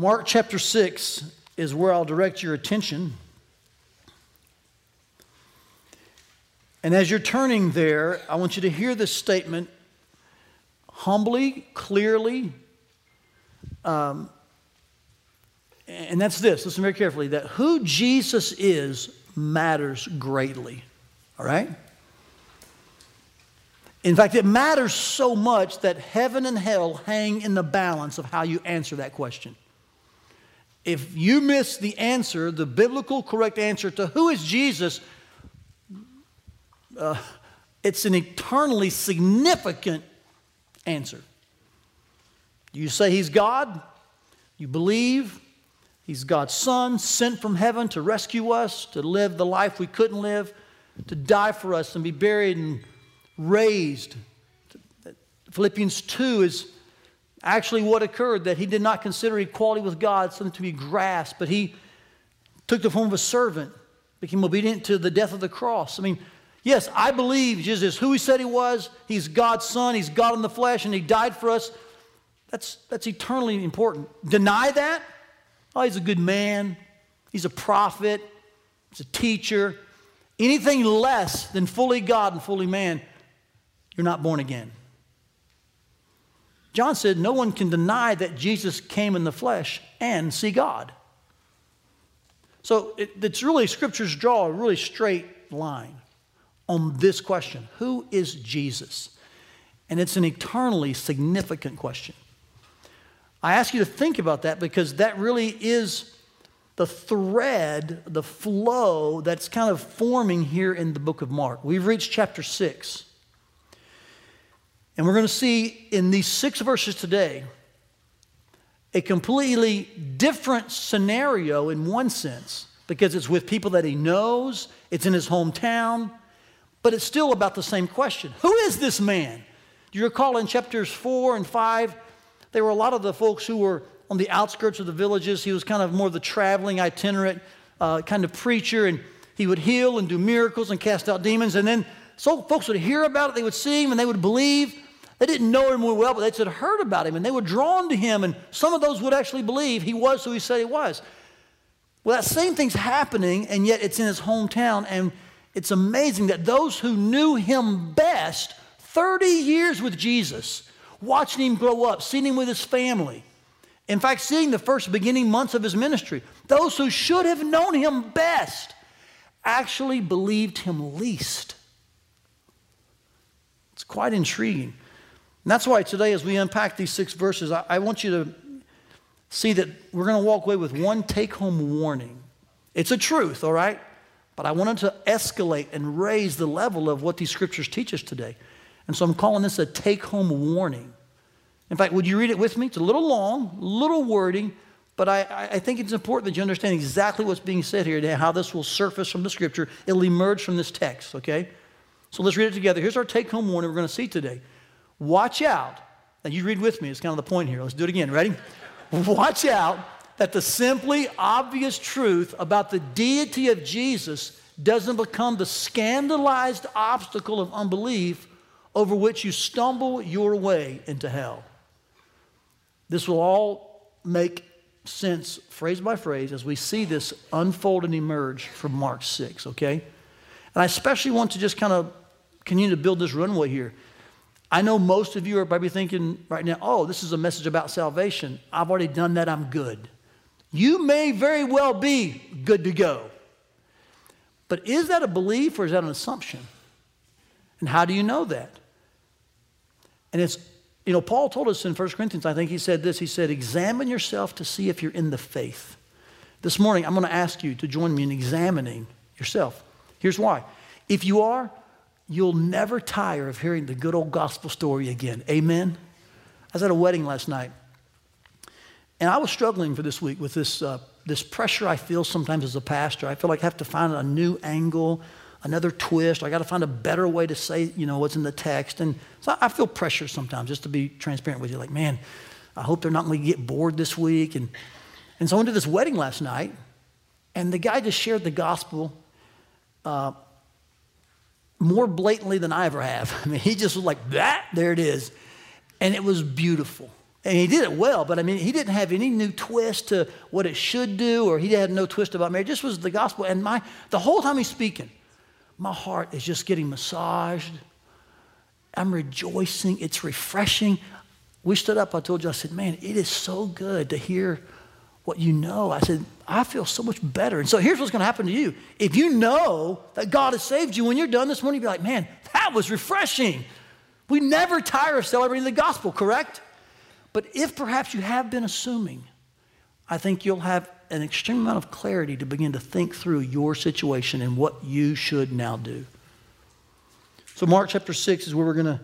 Mark chapter 6 is where I'll direct your attention. And as you're turning there, I want you to hear this statement humbly, clearly. Um, and that's this listen very carefully that who Jesus is matters greatly. All right? In fact, it matters so much that heaven and hell hang in the balance of how you answer that question. If you miss the answer, the biblical correct answer to who is Jesus, uh, it's an eternally significant answer. You say he's God, you believe he's God's son, sent from heaven to rescue us, to live the life we couldn't live, to die for us and be buried and raised. Philippians 2 is actually what occurred that he did not consider equality with God something to be grasped, but he took the form of a servant, became obedient to the death of the cross. I mean, yes, I believe Jesus who he said he was. He's God's son, he's God in the flesh, and he died for us. That's, that's eternally important. Deny that? Oh, he's a good man, he's a prophet, he's a teacher. Anything less than fully God and fully man, you're not born again. John said, No one can deny that Jesus came in the flesh and see God. So it, it's really, scriptures draw a really straight line on this question Who is Jesus? And it's an eternally significant question. I ask you to think about that because that really is the thread, the flow that's kind of forming here in the book of Mark. We've reached chapter 6. And we're going to see in these six verses today a completely different scenario in one sense because it's with people that he knows, it's in his hometown, but it's still about the same question Who is this man? Do you recall in chapters 4 and 5? There were a lot of the folks who were on the outskirts of the villages. He was kind of more the traveling, itinerant uh, kind of preacher, and he would heal and do miracles and cast out demons. And then so folks would hear about it, they would see him, and they would believe. They didn't know him well, but they had heard about him, and they were drawn to him, and some of those would actually believe he was who he said he was. Well, that same thing's happening, and yet it's in his hometown, and it's amazing that those who knew him best, 30 years with Jesus, watching him grow up, seeing him with his family, in fact, seeing the first beginning months of his ministry, those who should have known him best actually believed him least. It's quite intriguing. And that's why today, as we unpack these six verses, I, I want you to see that we're going to walk away with one take home warning. It's a truth, all right? But I wanted to escalate and raise the level of what these scriptures teach us today. And so I'm calling this a take home warning. In fact, would you read it with me? It's a little long, little wording, but I, I think it's important that you understand exactly what's being said here and how this will surface from the scripture. It'll emerge from this text, okay? So let's read it together. Here's our take home warning we're going to see today. Watch out. Now, you read with me. It's kind of the point here. Let's do it again. Ready? Watch out that the simply obvious truth about the deity of Jesus doesn't become the scandalized obstacle of unbelief over which you stumble your way into hell. This will all make sense phrase by phrase as we see this unfold and emerge from Mark 6, okay? And I especially want to just kind of continue to build this runway here. I know most of you are probably thinking right now, oh, this is a message about salvation. I've already done that, I'm good. You may very well be good to go. But is that a belief or is that an assumption? And how do you know that? And it's, you know, Paul told us in 1 Corinthians, I think he said this. He said, examine yourself to see if you're in the faith. This morning, I'm going to ask you to join me in examining yourself. Here's why. If you are, you'll never tire of hearing the good old gospel story again. Amen? I was at a wedding last night, and I was struggling for this week with this, uh, this pressure I feel sometimes as a pastor. I feel like I have to find a new angle, another twist. I got to find a better way to say, you know, what's in the text. And so I feel pressure sometimes, just to be transparent with you. Like, man, I hope they're not going to get bored this week. And, and so I went to this wedding last night, and the guy just shared the gospel. Uh, more blatantly than I ever have. I mean, he just was like, that, there it is. And it was beautiful. And he did it well, but I mean, he didn't have any new twist to what it should do, or he had no twist about marriage. This was the gospel. And my, the whole time he's speaking, my heart is just getting massaged. I'm rejoicing. It's refreshing. We stood up. I told you, I said, man, it is so good to hear what you know. I said, I feel so much better. And so here's what's going to happen to you. If you know that God has saved you, when you're done this morning, you'll be like, man, that was refreshing. We never tire of celebrating the gospel, correct? But if perhaps you have been assuming, I think you'll have an extreme amount of clarity to begin to think through your situation and what you should now do. So, Mark chapter 6 is where we're going to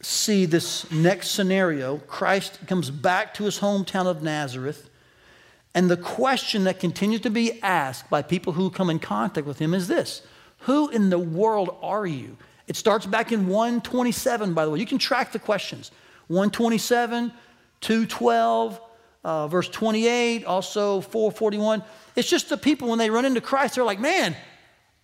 see this next scenario. Christ comes back to his hometown of Nazareth. And the question that continues to be asked by people who come in contact with him is this Who in the world are you? It starts back in 127, by the way. You can track the questions. 127, 212, uh, verse 28, also 441. It's just the people, when they run into Christ, they're like, man,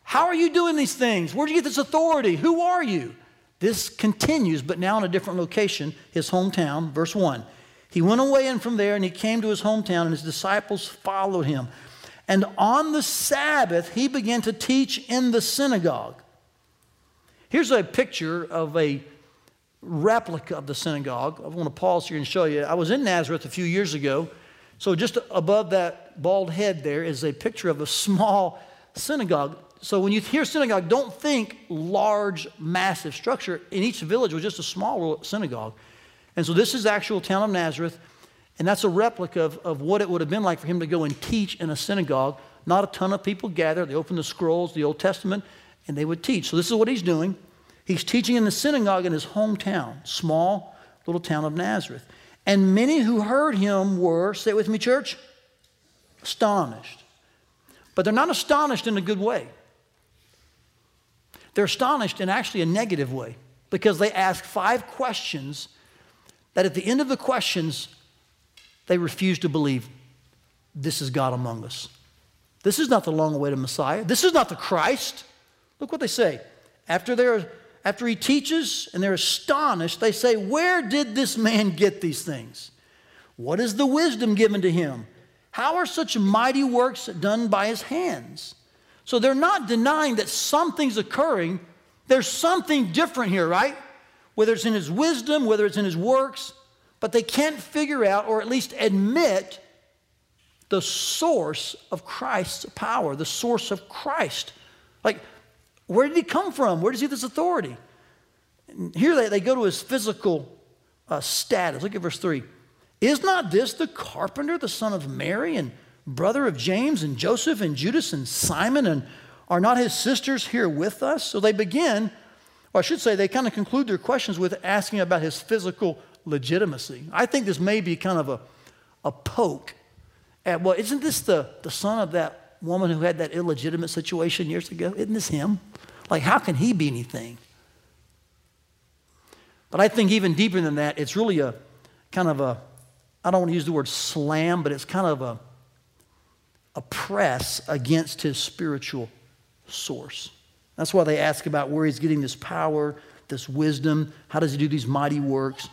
how are you doing these things? Where'd you get this authority? Who are you? This continues, but now in a different location, his hometown, verse 1. He went away and from there and he came to his hometown, and his disciples followed him. And on the Sabbath, he began to teach in the synagogue. Here's a picture of a replica of the synagogue. I want to pause here and show you. I was in Nazareth a few years ago. So, just above that bald head there is a picture of a small synagogue. So, when you hear synagogue, don't think large, massive structure. In each village was just a small synagogue. And so, this is the actual town of Nazareth. And that's a replica of, of what it would have been like for him to go and teach in a synagogue. Not a ton of people gather. They open the scrolls, the Old Testament, and they would teach. So, this is what he's doing. He's teaching in the synagogue in his hometown, small little town of Nazareth. And many who heard him were, say it with me, church, astonished. But they're not astonished in a good way. They're astonished in actually a negative way because they ask five questions that at the end of the questions, they refuse to believe this is God among us. This is not the long awaited Messiah. This is not the Christ. Look what they say. After they're after he teaches and they're astonished, they say, Where did this man get these things? What is the wisdom given to him? How are such mighty works done by his hands? So they're not denying that something's occurring. There's something different here, right? Whether it's in his wisdom, whether it's in his works, but they can't figure out or at least admit the source of Christ's power, the source of Christ. Like, where did he come from? Where does he have this authority? And here they, they go to his physical uh, status. Look at verse 3. Is not this the carpenter, the son of Mary, and brother of James and Joseph and Judas and Simon? And are not his sisters here with us? So they begin, or I should say, they kind of conclude their questions with asking about his physical legitimacy. I think this may be kind of a, a poke at, well, isn't this the, the son of that woman who had that illegitimate situation years ago? Isn't this him? Like, how can he be anything? But I think even deeper than that, it's really a kind of a, I don't want to use the word slam, but it's kind of a, a press against his spiritual source. That's why they ask about where he's getting this power, this wisdom. How does he do these mighty works?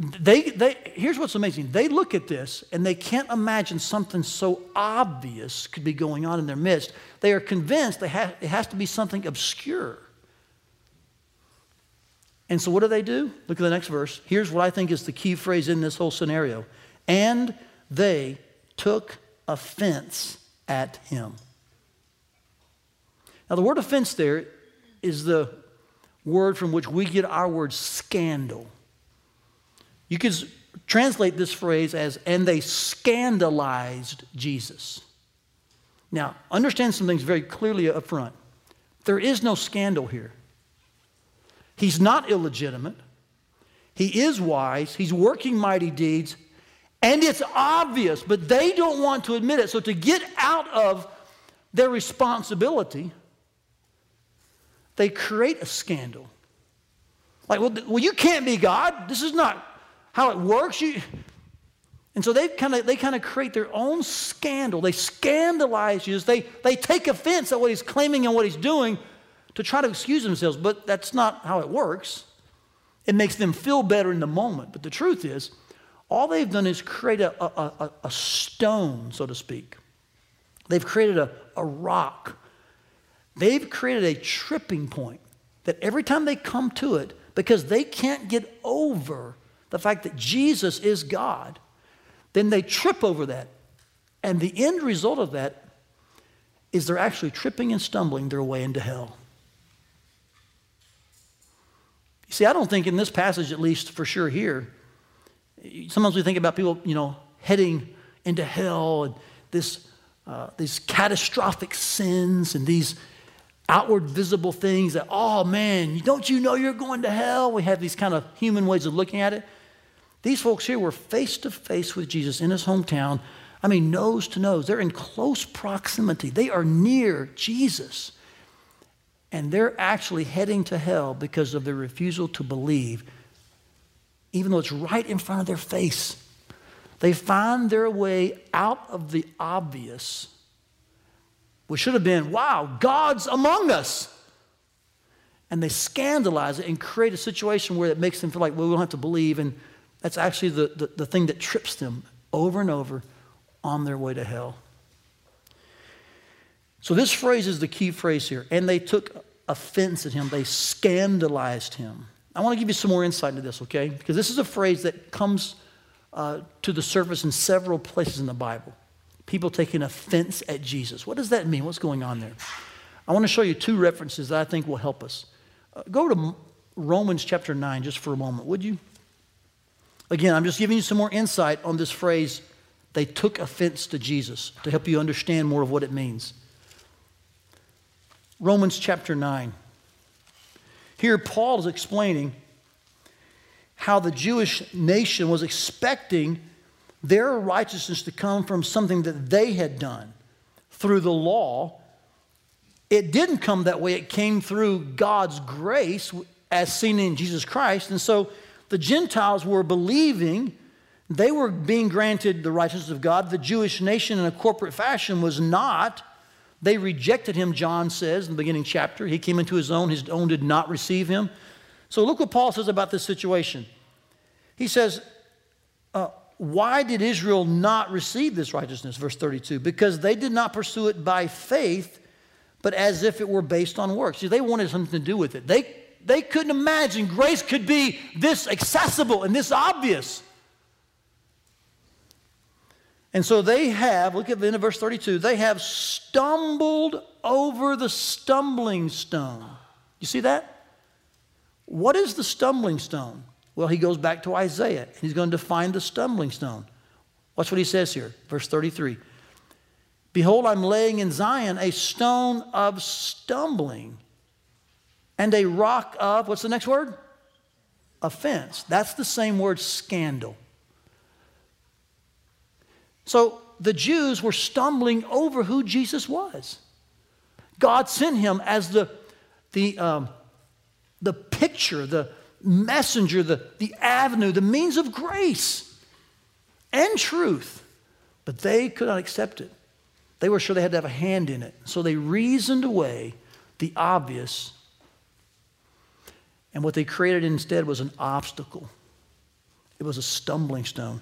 They, they, here's what's amazing. They look at this and they can't imagine something so obvious could be going on in their midst. They are convinced they have, it has to be something obscure. And so, what do they do? Look at the next verse. Here's what I think is the key phrase in this whole scenario. And they took offense at him. Now, the word offense there is the word from which we get our word scandal. You could translate this phrase as, and they scandalized Jesus. Now, understand some things very clearly up front. There is no scandal here. He's not illegitimate. He is wise. He's working mighty deeds. And it's obvious, but they don't want to admit it. So, to get out of their responsibility, they create a scandal. Like, well, well you can't be God. This is not how it works. You, and so they kind of they kind of create their own scandal. They scandalize Jesus. They they take offense at what he's claiming and what he's doing to try to excuse themselves. But that's not how it works. It makes them feel better in the moment. But the truth is, all they've done is create a, a, a, a stone, so to speak. They've created a, a rock. They've created a tripping point that every time they come to it, because they can't get over the fact that Jesus is God, then they trip over that. And the end result of that is they're actually tripping and stumbling their way into hell. You see, I don't think in this passage, at least for sure here, sometimes we think about people, you know, heading into hell and this, uh, these catastrophic sins and these outward visible things that, oh man, don't you know you're going to hell? We have these kind of human ways of looking at it. These folks here were face to face with Jesus in his hometown. I mean, nose to nose. They're in close proximity, they are near Jesus. And they're actually heading to hell because of their refusal to believe, even though it's right in front of their face. They find their way out of the obvious, which should have been, wow, God's among us. And they scandalize it and create a situation where it makes them feel like, well, we don't have to believe. And that's actually the, the, the thing that trips them over and over on their way to hell. So, this phrase is the key phrase here. And they took offense at him, they scandalized him. I want to give you some more insight into this, okay? Because this is a phrase that comes uh, to the surface in several places in the Bible. People taking offense at Jesus. What does that mean? What's going on there? I want to show you two references that I think will help us. Uh, go to Romans chapter 9 just for a moment, would you? Again, I'm just giving you some more insight on this phrase, they took offense to Jesus, to help you understand more of what it means. Romans chapter 9. Here, Paul is explaining how the Jewish nation was expecting their righteousness to come from something that they had done through the law. It didn't come that way, it came through God's grace as seen in Jesus Christ. And so the Gentiles were believing, they were being granted the righteousness of God. The Jewish nation in a corporate fashion was not. They rejected him, John says in the beginning chapter. He came into his own, his own did not receive him. So look what Paul says about this situation. He says, uh, Why did Israel not receive this righteousness? Verse 32 Because they did not pursue it by faith, but as if it were based on works. See, they wanted something to do with it. They they couldn't imagine grace could be this accessible and this obvious. And so they have, look at the end of verse 32, they have stumbled over the stumbling stone. You see that? What is the stumbling stone? Well, he goes back to Isaiah and he's going to define the stumbling stone. Watch what he says here, verse 33. Behold, I'm laying in Zion a stone of stumbling and a rock of, what's the next word? Offense. That's the same word, scandal. So the Jews were stumbling over who Jesus was. God sent him as the, the, um, the picture, the messenger, the, the avenue, the means of grace and truth. But they could not accept it. They were sure they had to have a hand in it. So they reasoned away the obvious and what they created instead was an obstacle, it was a stumbling stone.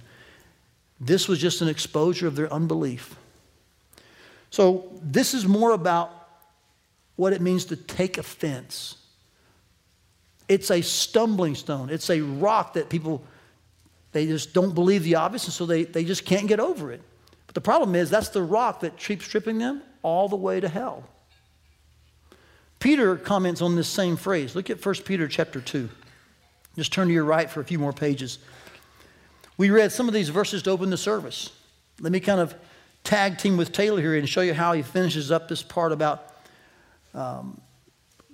This was just an exposure of their unbelief. So, this is more about what it means to take offense. It's a stumbling stone, it's a rock that people, they just don't believe the obvious, and so they, they just can't get over it. But the problem is, that's the rock that keeps tripping them all the way to hell. Peter comments on this same phrase. Look at 1 Peter chapter 2. Just turn to your right for a few more pages. We read some of these verses to open the service. Let me kind of tag team with Taylor here and show you how he finishes up this part about um,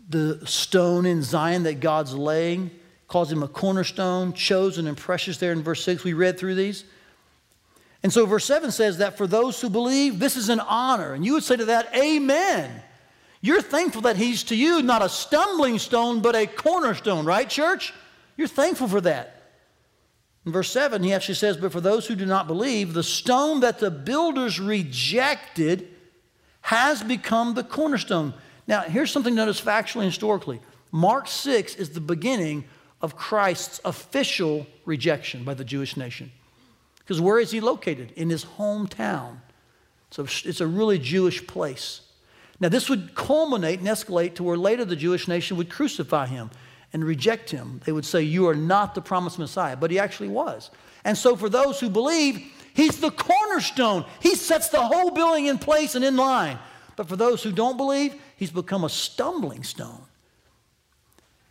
the stone in Zion that God's laying, calls him a cornerstone, chosen and precious there in verse 6. We read through these. And so verse 7 says that for those who believe, this is an honor. And you would say to that, Amen. You're thankful that he's to you not a stumbling stone, but a cornerstone, right, church? You're thankful for that. In verse 7, he actually says, But for those who do not believe, the stone that the builders rejected has become the cornerstone. Now, here's something notice factually and historically. Mark 6 is the beginning of Christ's official rejection by the Jewish nation. Because where is he located? In his hometown. So it's a really Jewish place. Now, this would culminate and escalate to where later the Jewish nation would crucify him and reject him. They would say, You are not the promised Messiah, but he actually was. And so, for those who believe, he's the cornerstone. He sets the whole building in place and in line. But for those who don't believe, he's become a stumbling stone.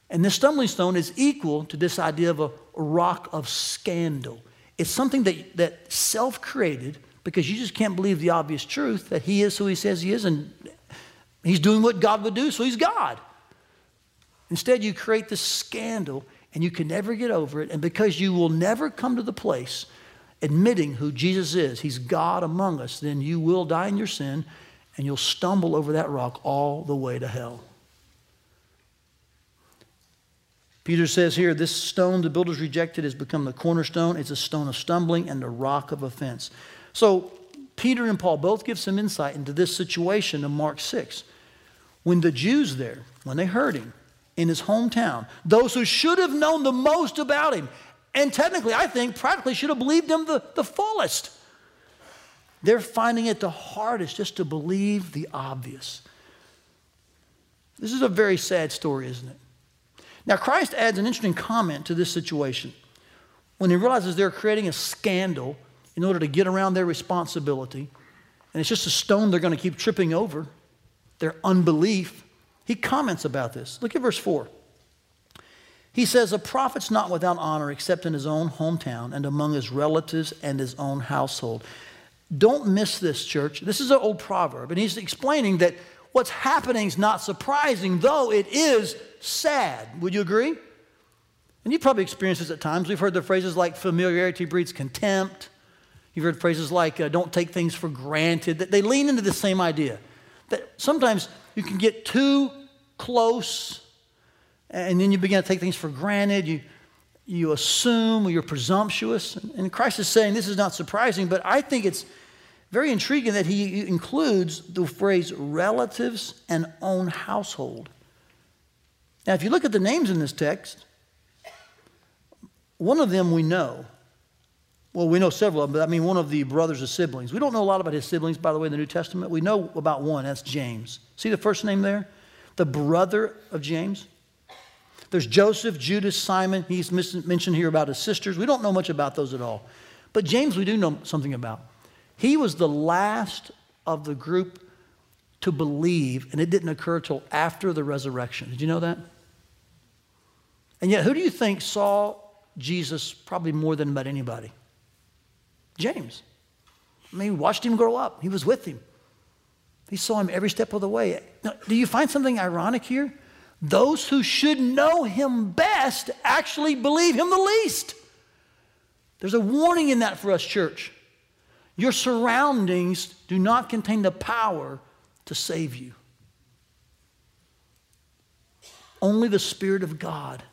And this stumbling stone is equal to this idea of a rock of scandal. It's something that, that self created because you just can't believe the obvious truth that he is who he says he is and he's doing what God would do, so he's God. Instead, you create this scandal and you can never get over it. And because you will never come to the place admitting who Jesus is, he's God among us, then you will die in your sin and you'll stumble over that rock all the way to hell. Peter says here, this stone the builders rejected has become the cornerstone. It's a stone of stumbling and the rock of offense. So, Peter and Paul both give some insight into this situation in Mark 6. When the Jews there, when they heard him in his hometown, those who should have known the most about him, and technically, I think, practically should have believed him the, the fullest, they're finding it the hardest just to believe the obvious. This is a very sad story, isn't it? Now, Christ adds an interesting comment to this situation. When he realizes they're creating a scandal in order to get around their responsibility, and it's just a stone they're going to keep tripping over, their unbelief, he comments about this. Look at verse 4. He says, A prophet's not without honor except in his own hometown and among his relatives and his own household. Don't miss this, church. This is an old proverb, and he's explaining that what's happening is not surprising, though it is sad. Would you agree? And you've probably experienced this at times. We've heard the phrases like familiarity breeds contempt. You've heard phrases like uh, don't take things for granted. That they lean into the same idea. That sometimes you can get too close and then you begin to take things for granted. You, you assume or you're presumptuous. And Christ is saying this is not surprising, but I think it's very intriguing that he includes the phrase relatives and own household. Now, if you look at the names in this text, one of them we know. Well, we know several of them, but I mean one of the brothers or siblings. We don't know a lot about his siblings, by the way, in the New Testament. We know about one, that's James. See the first name there? The brother of James. There's Joseph, Judas, Simon. He's mentioned here about his sisters. We don't know much about those at all. But James, we do know something about. He was the last of the group to believe, and it didn't occur till after the resurrection. Did you know that? And yet, who do you think saw Jesus probably more than about anybody? James. I mean, he watched him grow up, he was with him. He saw him every step of the way. Now, do you find something ironic here? Those who should know him best actually believe him the least. There's a warning in that for us, church. Your surroundings do not contain the power to save you. Only the Spirit of God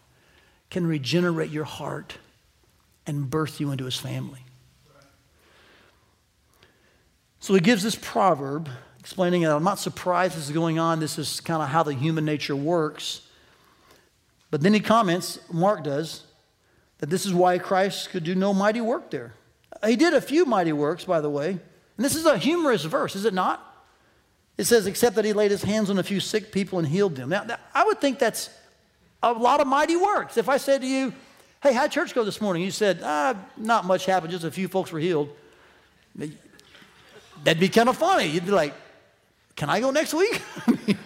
can regenerate your heart and birth you into his family. So he gives this proverb explaining it. I'm not surprised this is going on. This is kind of how the human nature works. But then he comments, Mark does, that this is why Christ could do no mighty work there. He did a few mighty works, by the way. And this is a humorous verse, is it not? It says, except that he laid his hands on a few sick people and healed them. Now, I would think that's a lot of mighty works. If I said to you, hey, how'd church go this morning? You said, ah, not much happened, just a few folks were healed. That'd be kind of funny. You'd be like, can I go next week?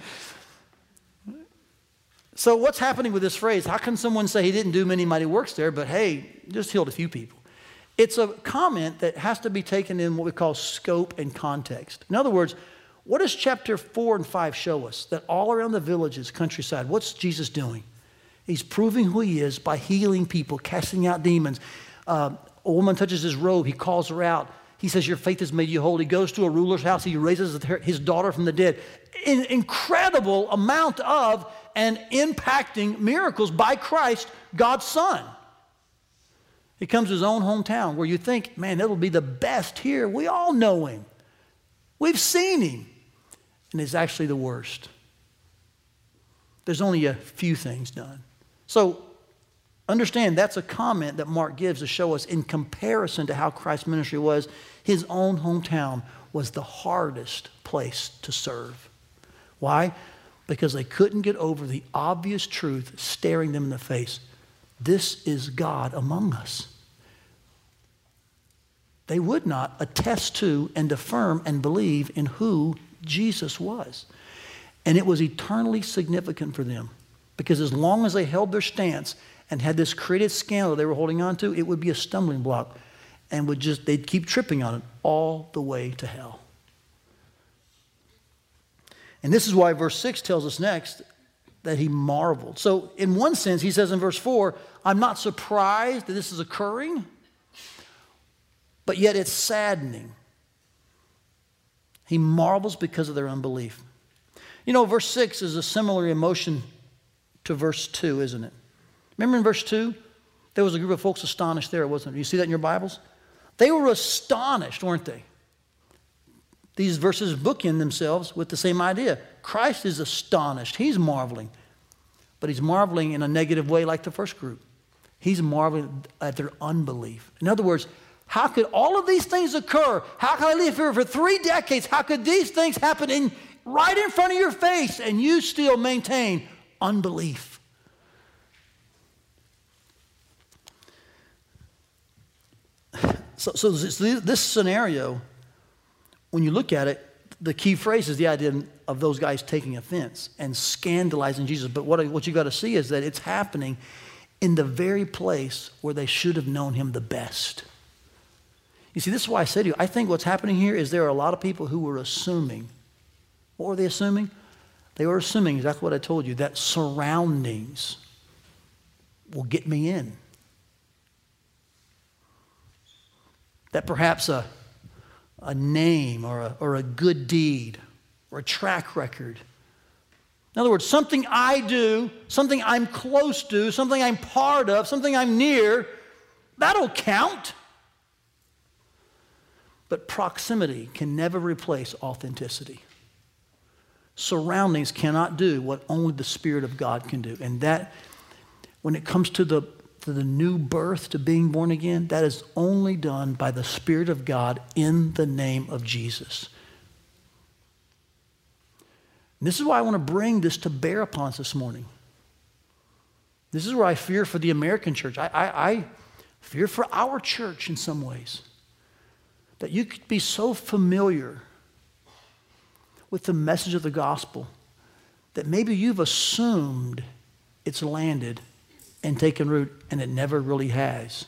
so, what's happening with this phrase? How can someone say he didn't do many mighty works there, but hey, just healed a few people? It's a comment that has to be taken in what we call scope and context. In other words, what does chapter 4 and 5 show us? That all around the villages, countryside, what's Jesus doing? He's proving who he is by healing people, casting out demons. Uh, a woman touches his robe, he calls her out. He says, Your faith has made you whole. He goes to a ruler's house, he raises his daughter from the dead. An incredible amount of and impacting miracles by Christ, God's Son. He comes to his own hometown where you think, man, it'll be the best here. We all know him. We've seen him. And it's actually the worst. There's only a few things done. So Understand, that's a comment that Mark gives to show us in comparison to how Christ's ministry was, his own hometown was the hardest place to serve. Why? Because they couldn't get over the obvious truth staring them in the face. This is God among us. They would not attest to and affirm and believe in who Jesus was. And it was eternally significant for them because as long as they held their stance and had this created scandal they were holding on to, it would be a stumbling block and would just, they'd keep tripping on it all the way to hell. And this is why verse 6 tells us next that he marveled. So, in one sense, he says in verse 4, I'm not surprised that this is occurring, but yet it's saddening. He marvels because of their unbelief. You know, verse 6 is a similar emotion to verse 2, isn't it? Remember in verse 2? There was a group of folks astonished there, wasn't it? You see that in your Bibles? They were astonished, weren't they? These verses bookend themselves with the same idea. Christ is astonished. He's marveling. But he's marveling in a negative way, like the first group. He's marveling at their unbelief. In other words, how could all of these things occur? How can I live here for three decades? How could these things happen in, right in front of your face and you still maintain unbelief? So, so this, this scenario, when you look at it, the key phrase is the idea of those guys taking offense and scandalizing Jesus. But what, what you got to see is that it's happening in the very place where they should have known him the best. You see, this is why I said to you, I think what's happening here is there are a lot of people who were assuming. What were they assuming? They were assuming exactly what I told you that surroundings will get me in. That perhaps a, a name or a, or a good deed or a track record. In other words, something I do, something I'm close to, something I'm part of, something I'm near, that'll count. But proximity can never replace authenticity. Surroundings cannot do what only the Spirit of God can do. And that, when it comes to the to the new birth, to being born again, that is only done by the Spirit of God in the name of Jesus. And this is why I want to bring this to bear upon us this morning. This is where I fear for the American church. I, I, I fear for our church in some ways. That you could be so familiar with the message of the gospel that maybe you've assumed it's landed and taken root, and it never really has.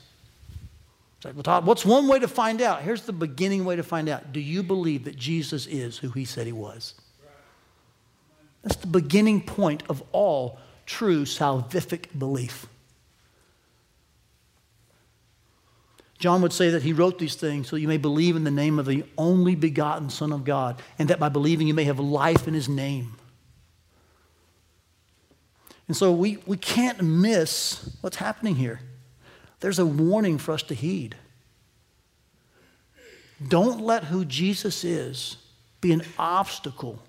It's like, well, Todd, what's one way to find out? Here's the beginning way to find out. Do you believe that Jesus is who he said he was? That's the beginning point of all true salvific belief. John would say that he wrote these things so you may believe in the name of the only begotten Son of God, and that by believing you may have life in his name. And so we, we can't miss what's happening here. There's a warning for us to heed. Don't let who Jesus is be an obstacle,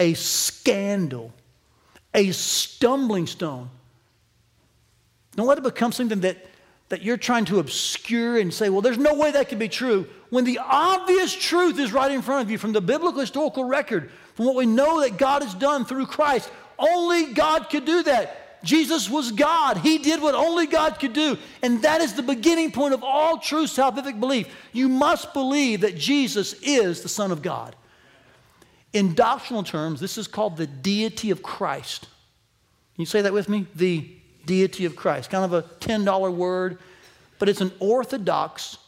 a scandal, a stumbling stone. Don't let it become something that, that you're trying to obscure and say, well, there's no way that can be true. When the obvious truth is right in front of you from the biblical historical record, from what we know that God has done through Christ, only God could do that. Jesus was God. He did what only God could do. And that is the beginning point of all true salvific belief. You must believe that Jesus is the Son of God. In doctrinal terms, this is called the deity of Christ. Can you say that with me? The deity of Christ. Kind of a $10 word, but it's an orthodox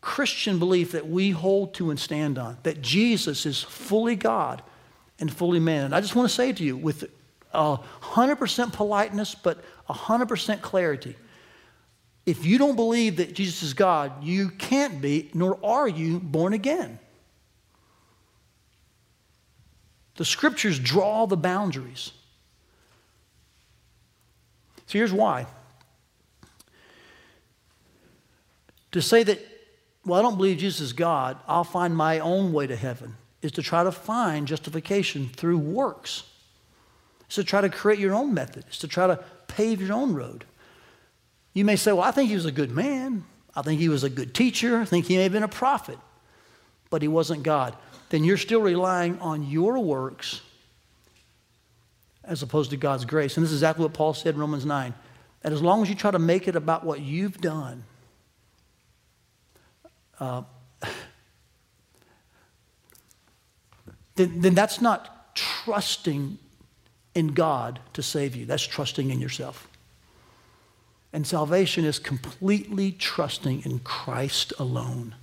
Christian belief that we hold to and stand on that Jesus is fully God and fully man. And I just want to say to you with a 100% politeness, but 100% clarity. If you don't believe that Jesus is God, you can't be, nor are you born again. The scriptures draw the boundaries. So here's why. To say that, well, I don't believe Jesus is God, I'll find my own way to heaven is to try to find justification through works. It's to try to create your own method. It's to try to pave your own road. You may say, Well, I think he was a good man. I think he was a good teacher. I think he may have been a prophet, but he wasn't God. Then you're still relying on your works as opposed to God's grace. And this is exactly what Paul said in Romans 9 that as long as you try to make it about what you've done, uh, then, then that's not trusting in God to save you. That's trusting in yourself. And salvation is completely trusting in Christ alone.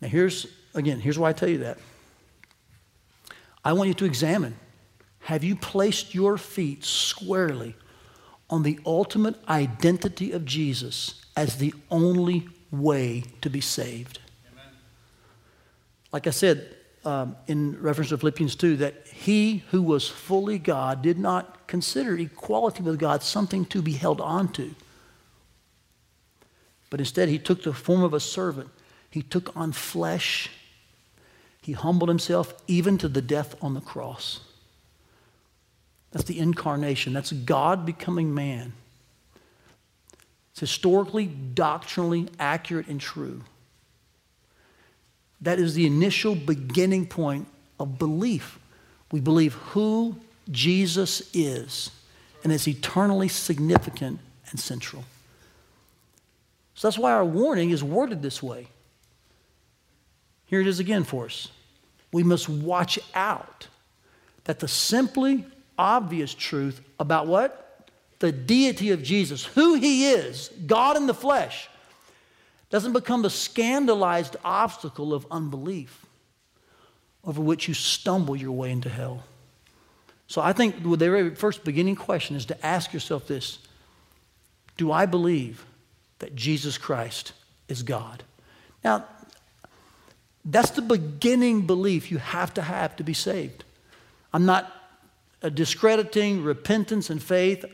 Now, here's, again, here's why I tell you that. I want you to examine have you placed your feet squarely on the ultimate identity of Jesus as the only way to be saved? Amen. Like I said um, in reference to Philippians 2, that he who was fully God did not consider equality with God something to be held onto. But instead, he took the form of a servant. He took on flesh. He humbled himself even to the death on the cross. That's the incarnation. That's God becoming man. It's historically, doctrinally accurate and true. That is the initial beginning point of belief. We believe who Jesus is, and it's eternally significant and central. So that's why our warning is worded this way. Here it is again for us. We must watch out that the simply obvious truth about what? The deity of Jesus, who he is, God in the flesh, doesn't become the scandalized obstacle of unbelief over which you stumble your way into hell. So I think the very first beginning question is to ask yourself this Do I believe that Jesus Christ is God? Now, that's the beginning belief you have to have to be saved. I'm not uh, discrediting repentance and faith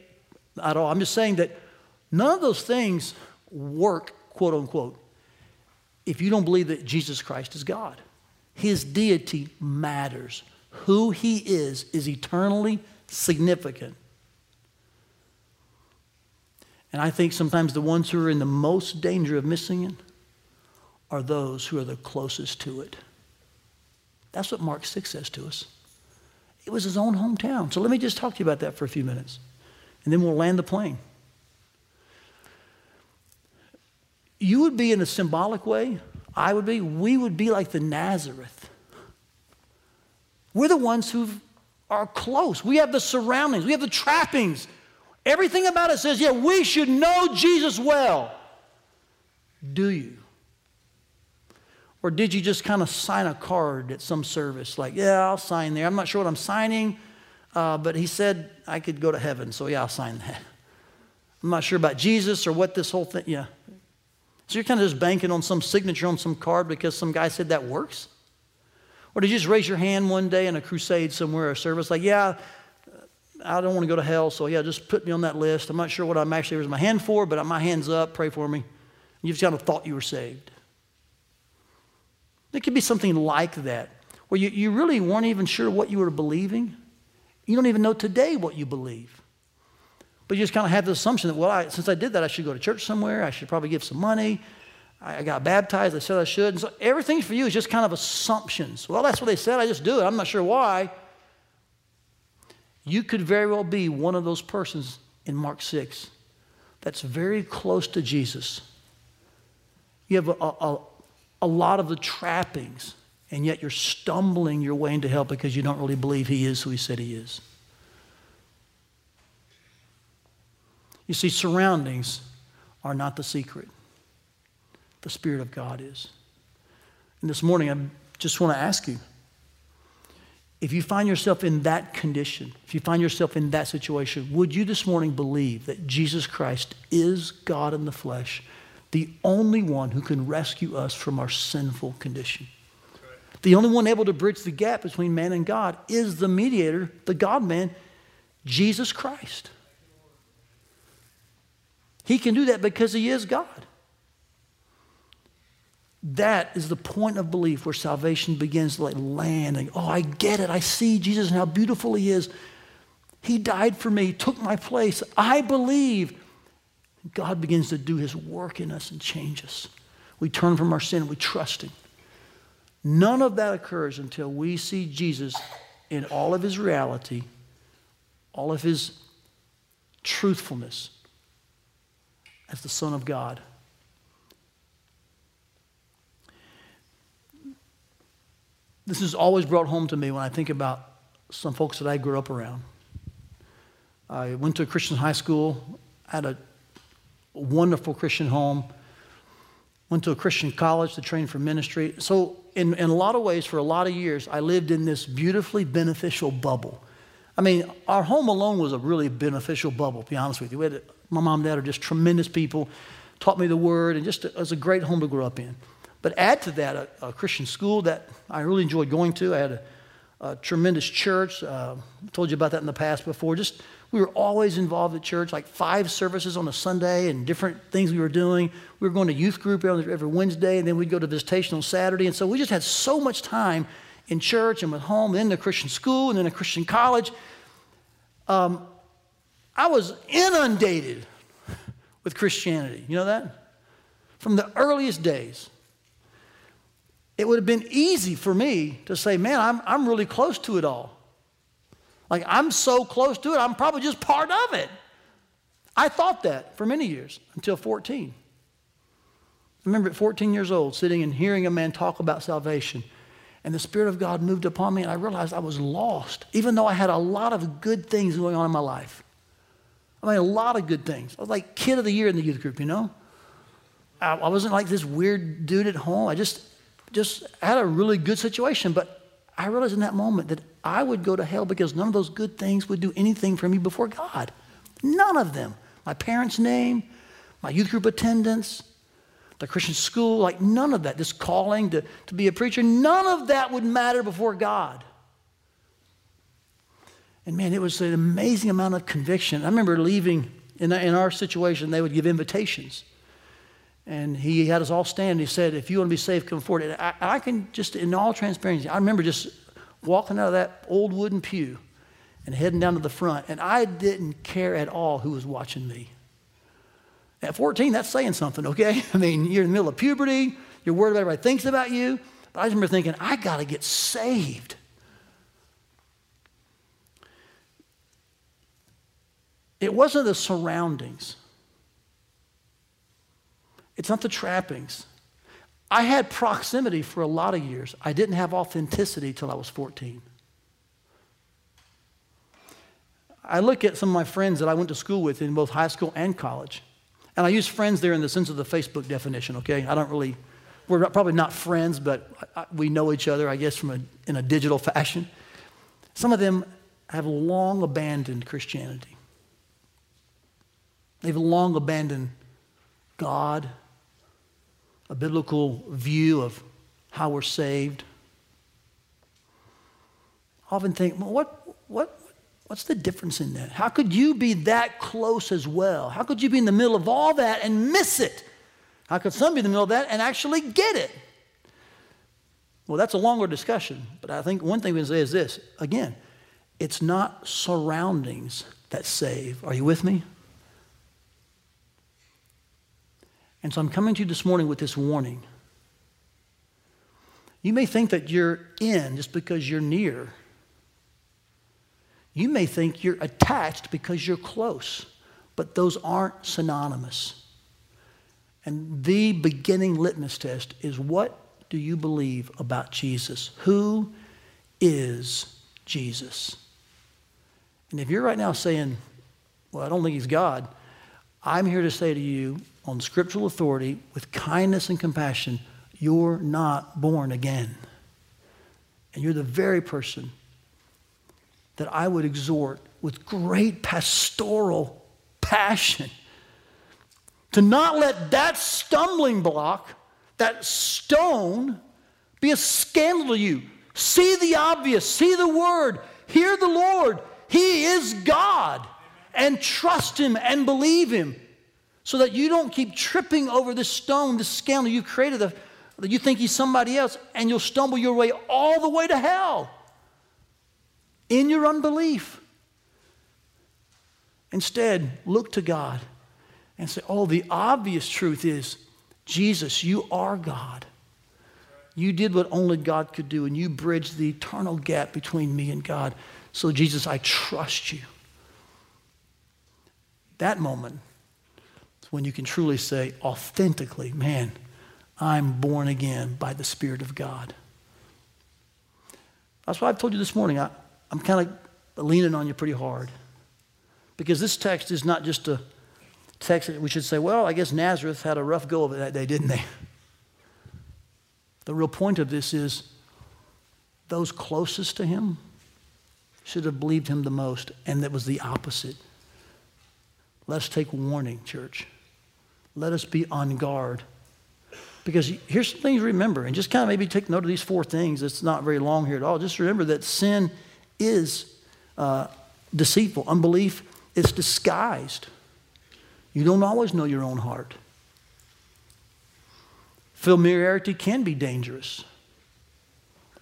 at all. I'm just saying that none of those things work, quote unquote, if you don't believe that Jesus Christ is God. His deity matters. Who he is is eternally significant. And I think sometimes the ones who are in the most danger of missing it are those who are the closest to it. That's what Mark 6 says to us. It was his own hometown. So let me just talk to you about that for a few minutes, and then we'll land the plane. You would be in a symbolic way, I would be, we would be like the Nazareth. We're the ones who are close. We have the surroundings, we have the trappings. Everything about it says, yeah, we should know Jesus well. Do you? Or did you just kind of sign a card at some service? Like, yeah, I'll sign there. I'm not sure what I'm signing, uh, but he said I could go to heaven, so yeah, I'll sign that. I'm not sure about Jesus or what this whole thing, yeah. So you're kind of just banking on some signature on some card because some guy said that works? Or did you just raise your hand one day in a crusade somewhere a service, like, yeah, uh, I don't want to go to hell, so yeah, just put me on that list. I'm not sure what I'm actually raising my hand for, but uh, my hand's up, pray for me. You just kind of thought you were saved. It could be something like that, where you, you really weren't even sure what you were believing. You don't even know today what you believe. But you just kind of have the assumption that, well, I, since I did that, I should go to church somewhere. I should probably give some money. I, I got baptized. I said I should. And so everything for you is just kind of assumptions. Well, that's what they said. I just do it. I'm not sure why. You could very well be one of those persons in Mark 6 that's very close to Jesus. You have a, a, a lot of the trappings, and yet you're stumbling your way into hell because you don't really believe he is who he said he is. You see, surroundings are not the secret, the Spirit of God is. And this morning, I just want to ask you if you find yourself in that condition, if you find yourself in that situation, would you this morning believe that Jesus Christ is God in the flesh the only one who can rescue us from our sinful condition. The only one able to bridge the gap between man and God is the mediator, the God man, Jesus Christ. He can do that because he is God. That is the point of belief where salvation begins to like land. And, oh, I get it. I see Jesus and how beautiful he is. He died for me, took my place. I believe God begins to do his work in us and change us. We turn from our sin and we trust him. None of that occurs until we see Jesus in all of his reality, all of his truthfulness as the Son of God. This is always brought home to me when I think about some folks that I grew up around. I went to a Christian high school, had a wonderful Christian home, went to a Christian college to train for ministry. So, in, in a lot of ways, for a lot of years, I lived in this beautifully beneficial bubble. I mean, our home alone was a really beneficial bubble, to be honest with you. We Had, my mom and dad are just tremendous people, taught me the word, and just it was a great home to grow up in. But add to that a, a Christian school that I really enjoyed going to. I had a, a tremendous church. Uh, told you about that in the past before. Just we were always involved at church, like five services on a Sunday and different things we were doing. We were going to youth group every Wednesday, and then we'd go to visitation on Saturday. And so we just had so much time in church and with home, then the Christian school, and then a Christian college. Um, I was inundated with Christianity. You know that? From the earliest days it would have been easy for me to say, man, I'm, I'm really close to it all. Like, I'm so close to it, I'm probably just part of it. I thought that for many years until 14. I remember at 14 years old sitting and hearing a man talk about salvation. And the Spirit of God moved upon me, and I realized I was lost, even though I had a lot of good things going on in my life. I mean, a lot of good things. I was like kid of the year in the youth group, you know? I, I wasn't like this weird dude at home. I just, just had a really good situation. But I realized in that moment that I would go to hell because none of those good things would do anything for me before God. None of them. My parents' name, my youth group attendance, the Christian school, like none of that. This calling to, to be a preacher, none of that would matter before God. And man, it was an amazing amount of conviction. I remember leaving in, in our situation, they would give invitations. And he had us all stand. He said, If you want to be saved, come forward. And I, I can just, in all transparency, I remember just walking out of that old wooden pew and heading down to the front. And I didn't care at all who was watching me. At 14, that's saying something, okay? I mean, you're in the middle of puberty, you're worried about everybody thinks about you. But I remember thinking, I got to get saved. It wasn't the surroundings. It's not the trappings. I had proximity for a lot of years. I didn't have authenticity till I was 14. I look at some of my friends that I went to school with in both high school and college. And I use friends there in the sense of the Facebook definition, okay? I don't really, we're probably not friends, but we know each other, I guess, from a, in a digital fashion. Some of them have long abandoned Christianity. They've long abandoned God, a biblical view of how we're saved. I often think, well, what, what, what's the difference in that? How could you be that close as well? How could you be in the middle of all that and miss it? How could some be in the middle of that and actually get it? Well, that's a longer discussion, but I think one thing we can say is this again, it's not surroundings that save. Are you with me? And so I'm coming to you this morning with this warning. You may think that you're in just because you're near. You may think you're attached because you're close, but those aren't synonymous. And the beginning litmus test is what do you believe about Jesus? Who is Jesus? And if you're right now saying, well, I don't think he's God, I'm here to say to you on scriptural authority with kindness and compassion, you're not born again. And you're the very person that I would exhort with great pastoral passion to not let that stumbling block, that stone, be a scandal to you. See the obvious, see the word, hear the Lord. He is God. And trust Him and believe Him so that you don't keep tripping over this stone, this scandal you created, that you think he's somebody else, and you'll stumble your way all the way to hell in your unbelief. Instead, look to God and say, oh, the obvious truth is Jesus, you are God. You did what only God could do, and you bridged the eternal gap between me and God. So, Jesus, I trust you. That moment when you can truly say, authentically, man, I'm born again by the Spirit of God. That's why I've told you this morning. I, I'm kind of leaning on you pretty hard. Because this text is not just a text that we should say, well, I guess Nazareth had a rough go of it that day, didn't they? The real point of this is those closest to him should have believed him the most, and that was the opposite. Let's take warning, church. Let us be on guard. Because here's some things to remember, and just kind of maybe take note of these four things. It's not very long here at all. Just remember that sin is uh, deceitful, unbelief is disguised. You don't always know your own heart. Familiarity can be dangerous.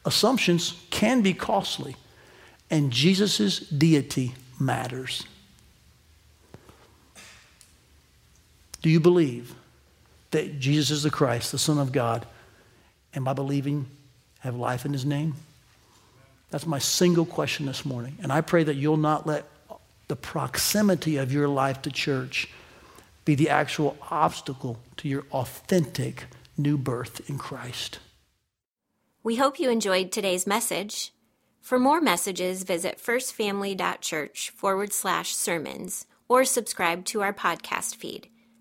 Assumptions can be costly. And Jesus' deity matters. Do you believe that Jesus is the Christ, the Son of God, and by believing, have life in his name? That's my single question this morning. And I pray that you'll not let the proximity of your life to church be the actual obstacle to your authentic new birth in Christ. We hope you enjoyed today's message. For more messages, visit firstfamily.church forward slash sermons or subscribe to our podcast feed.